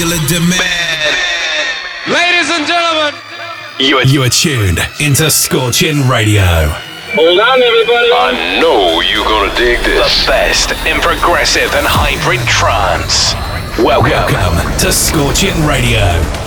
popular demand. Ladies and gentlemen, you are, you are tuned into Scorchin' Radio. Hold on, everybody. I know you're gonna dig this. The best in progressive and hybrid trance. Welcome, Welcome to Scorchin' Radio.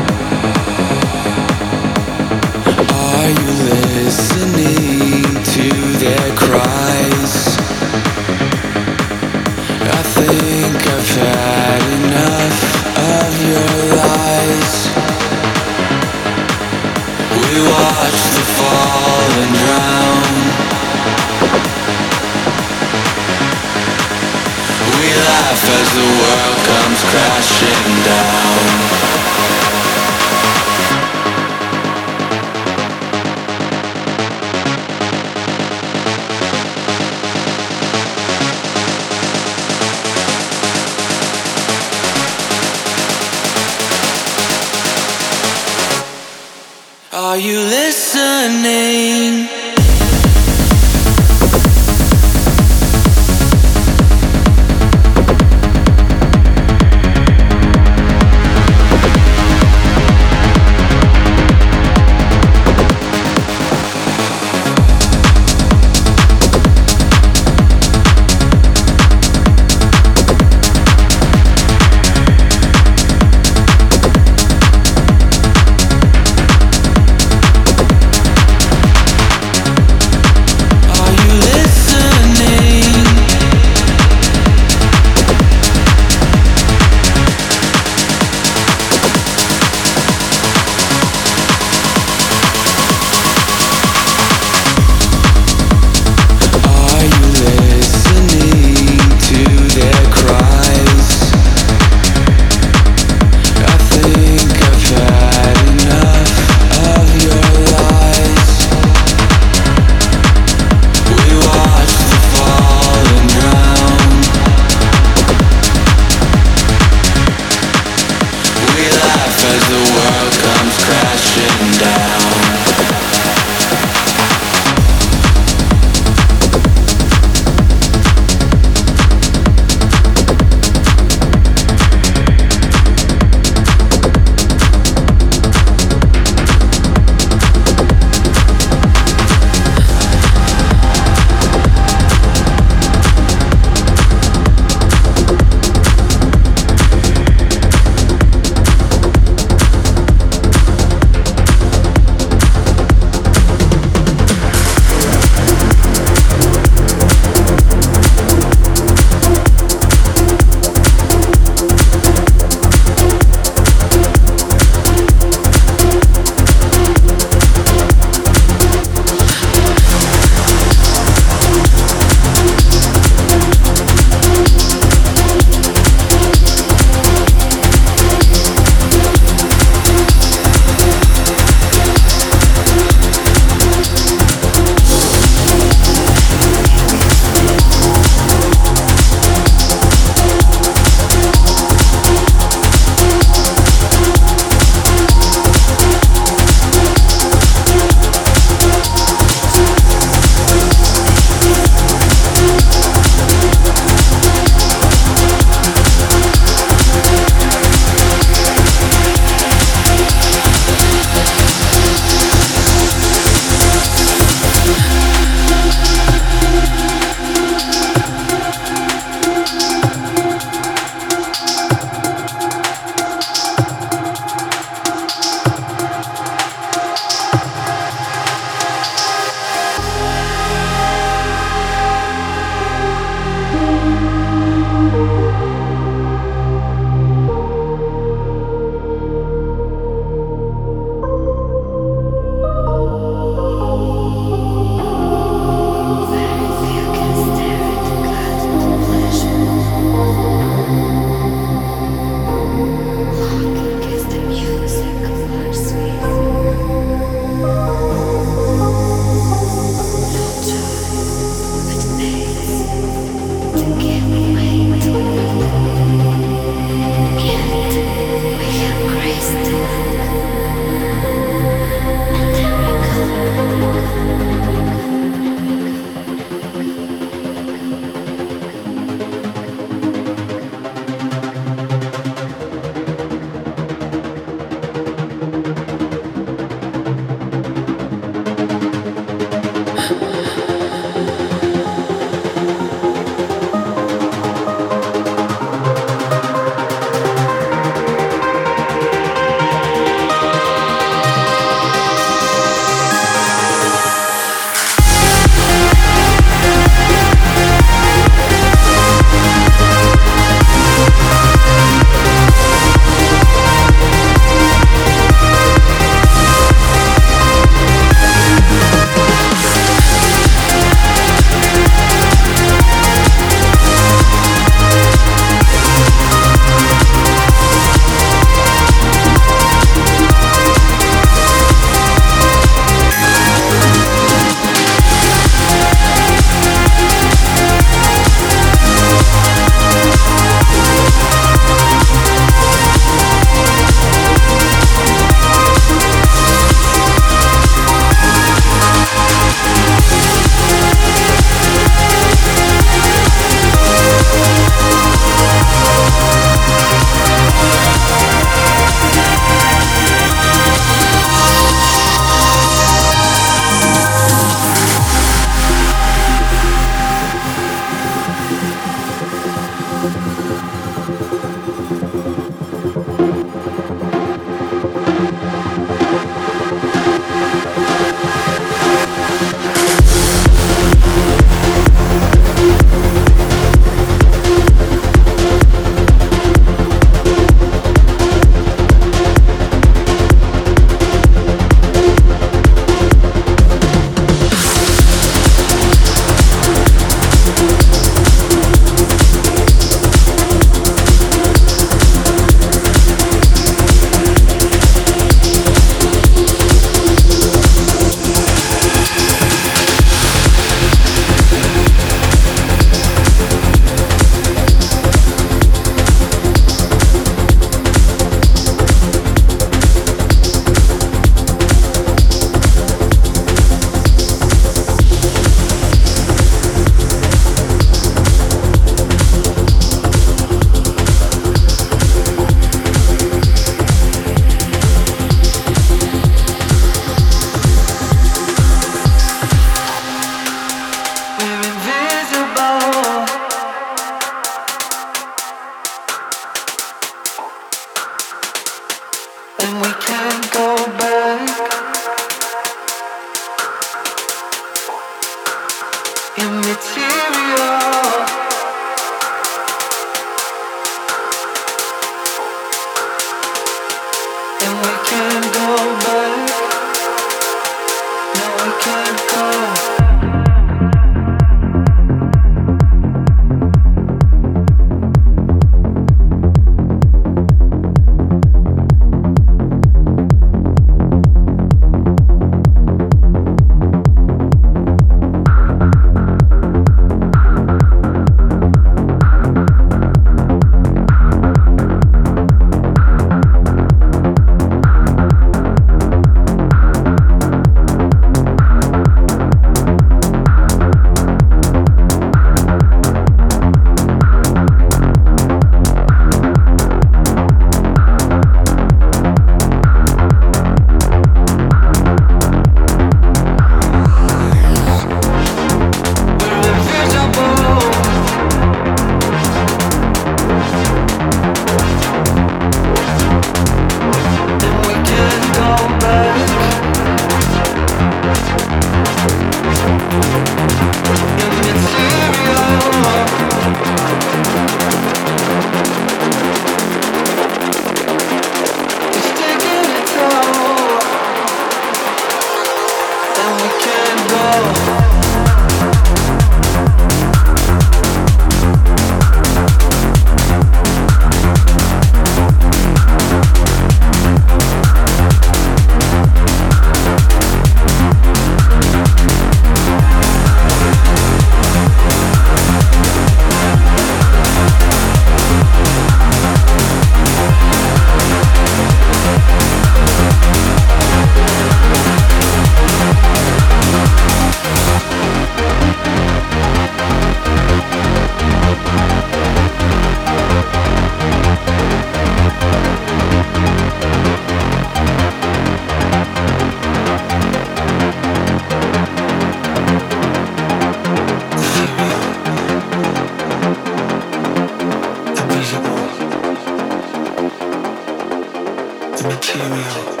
material.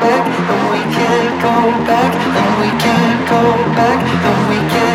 back, and we can't go back, and we can't go back, and we can't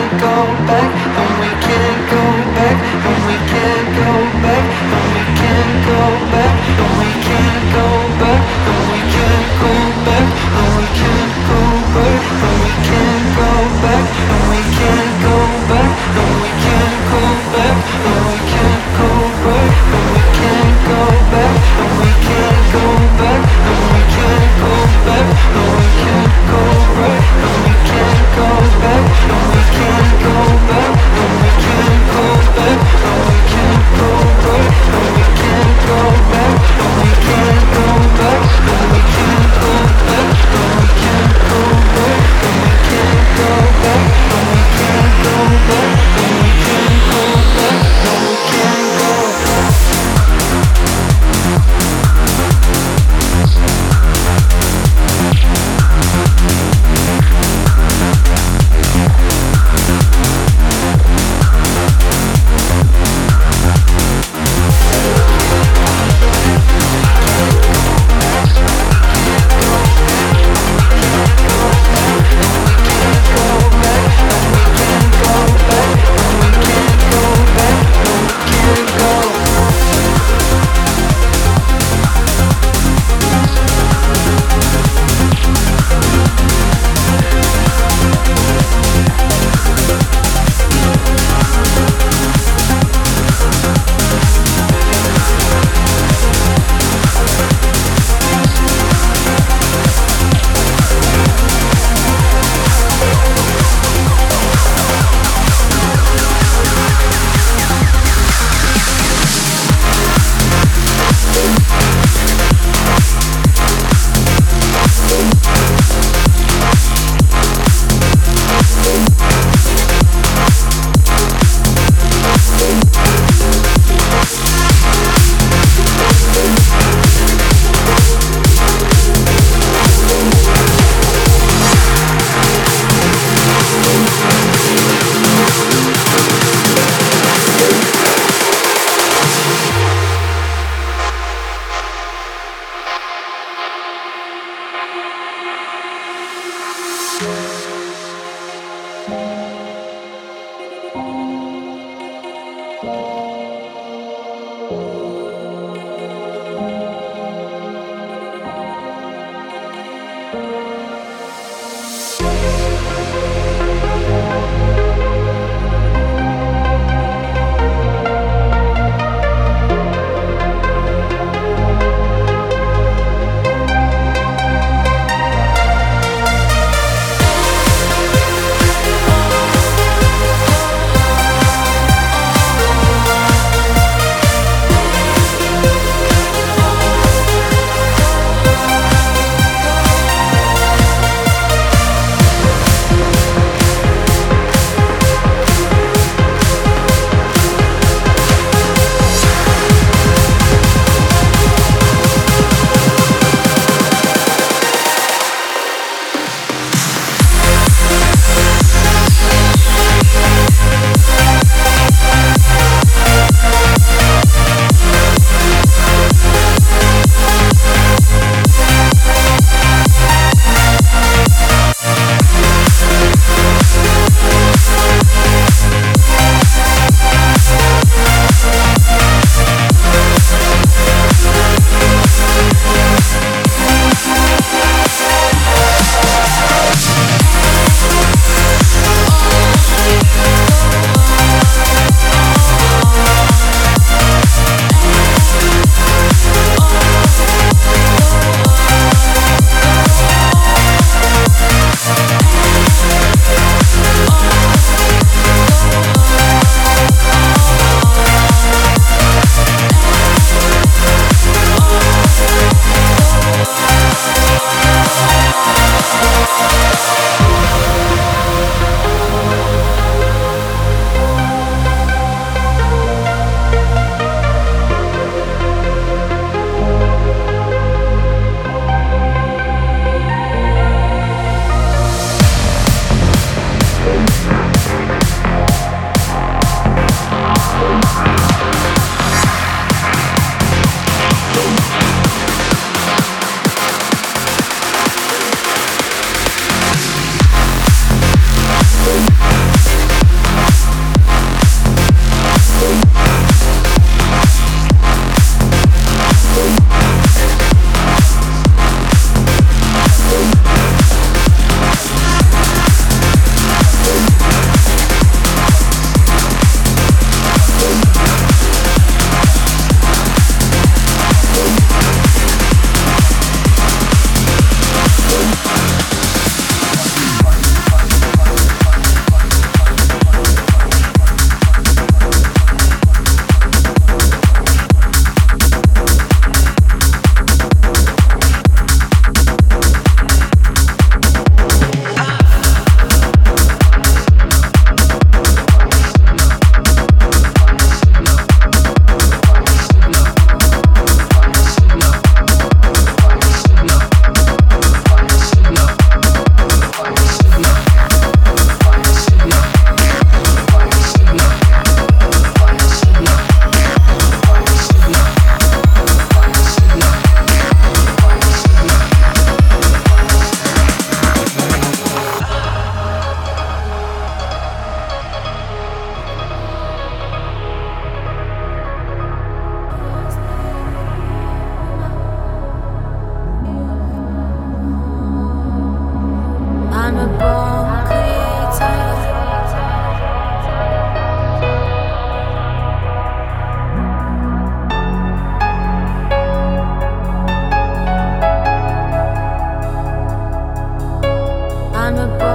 I'm a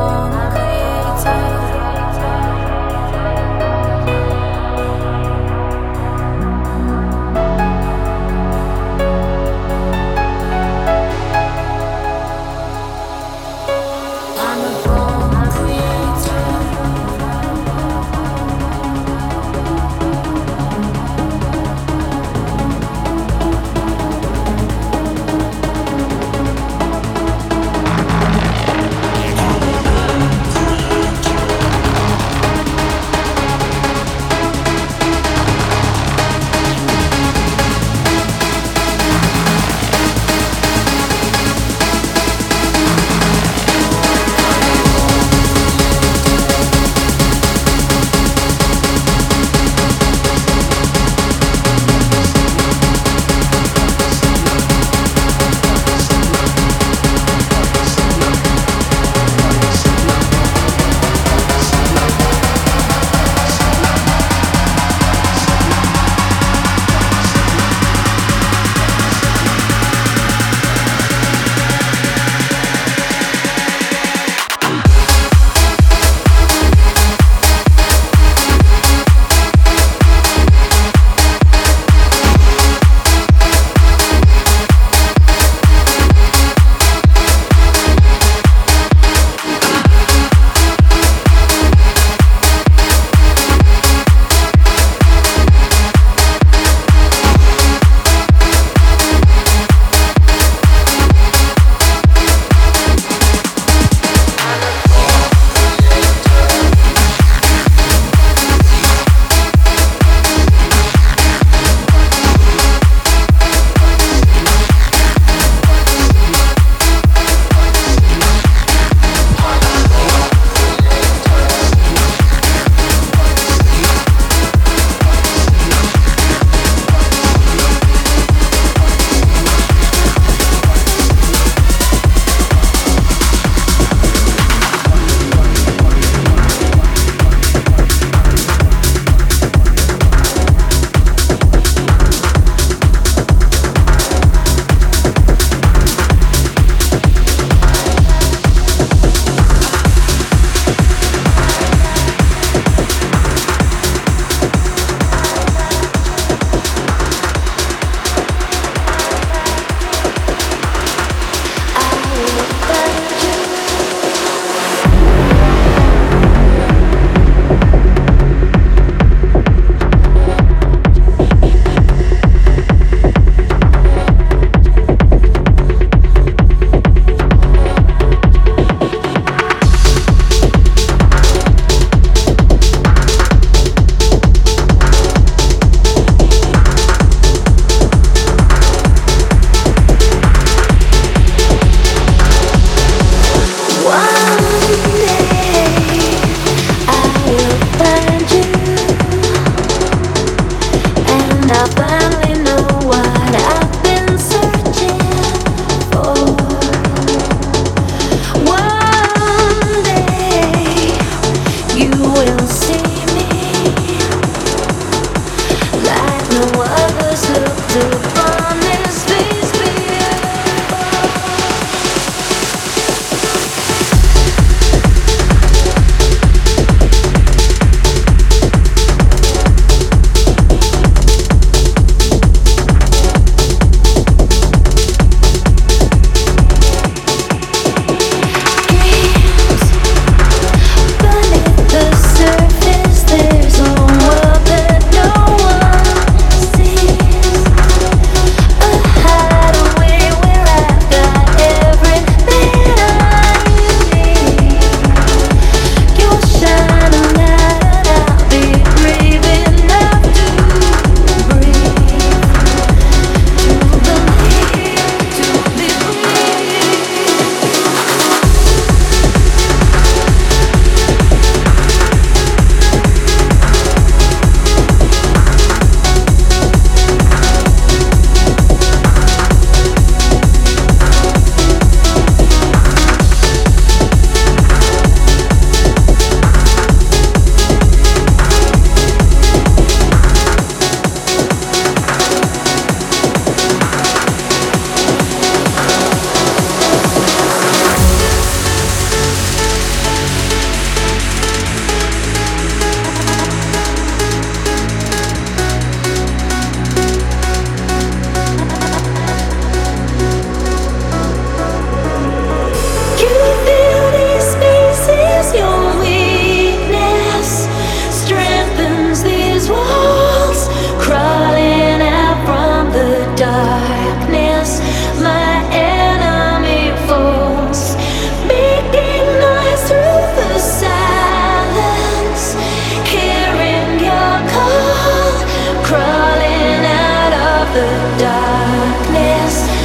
the darkness.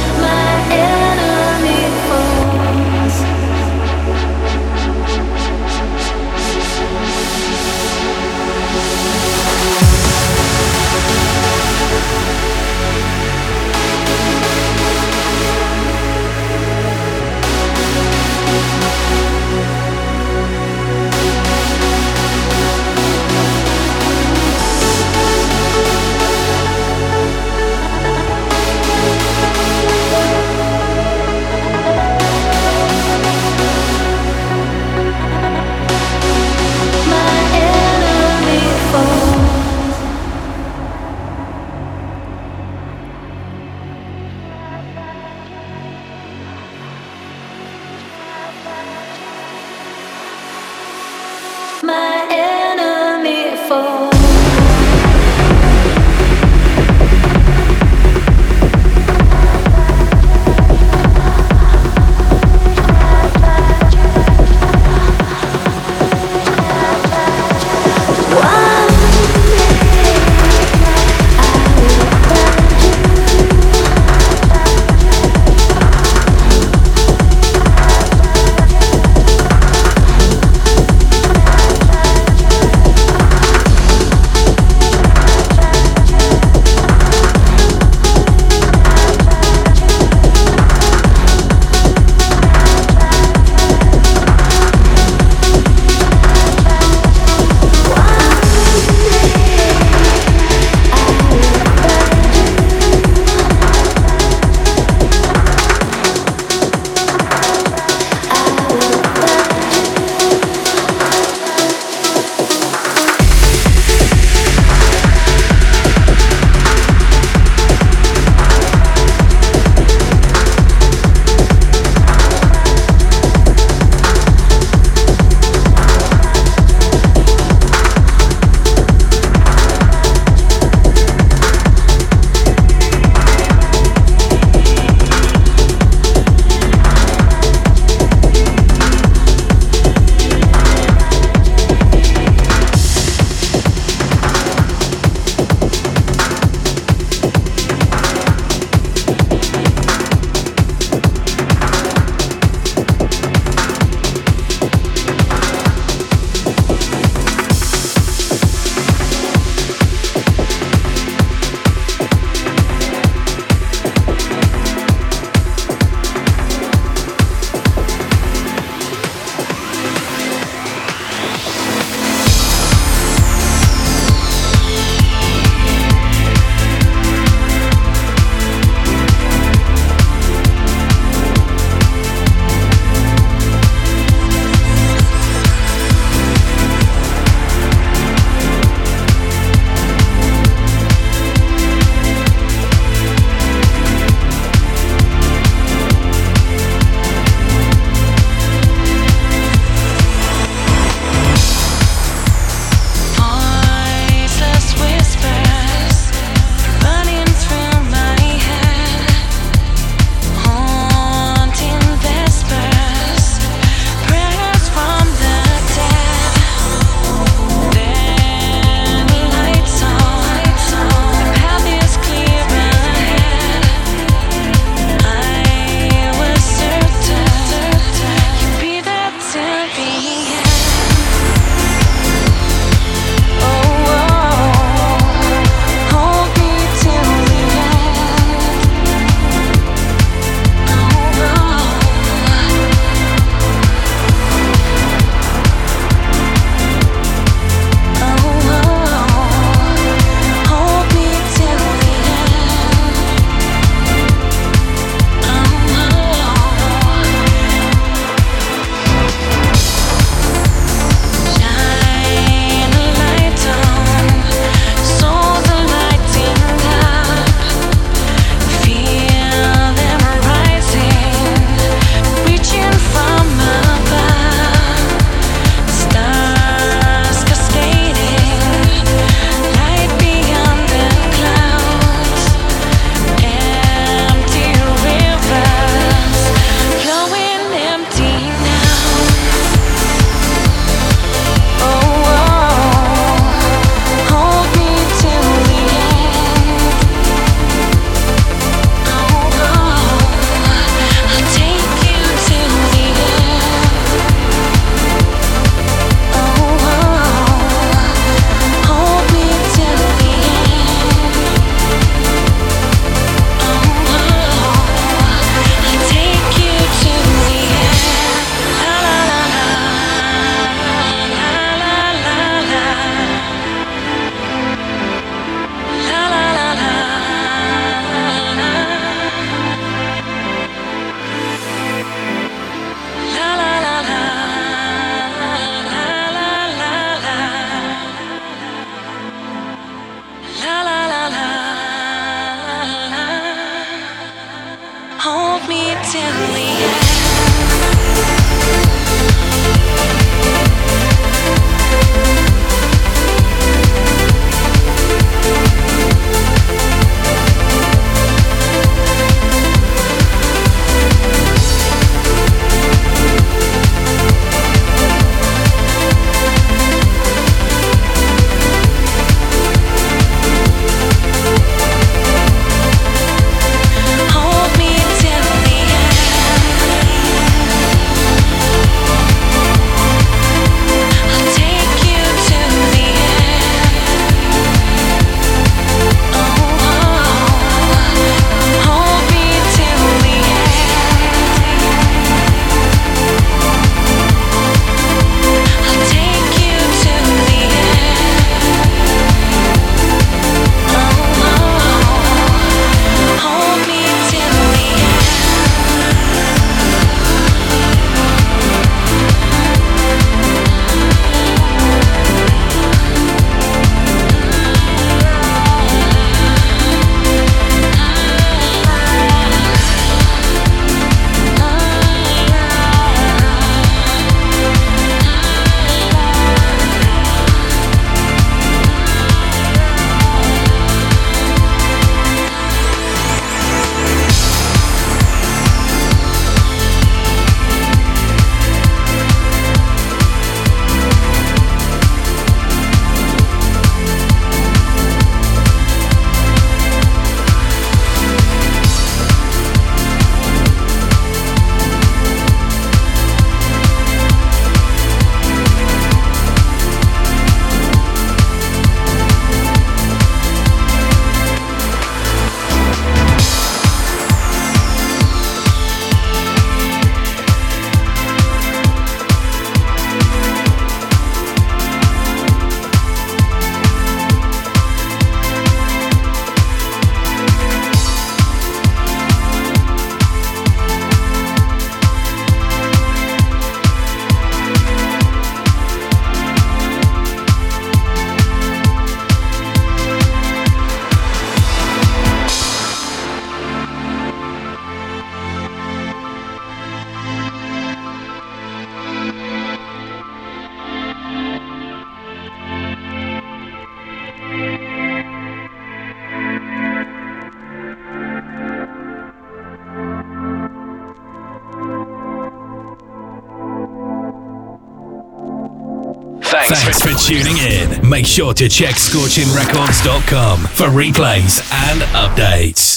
Make sure to check scorchinrecords.com for replays and updates.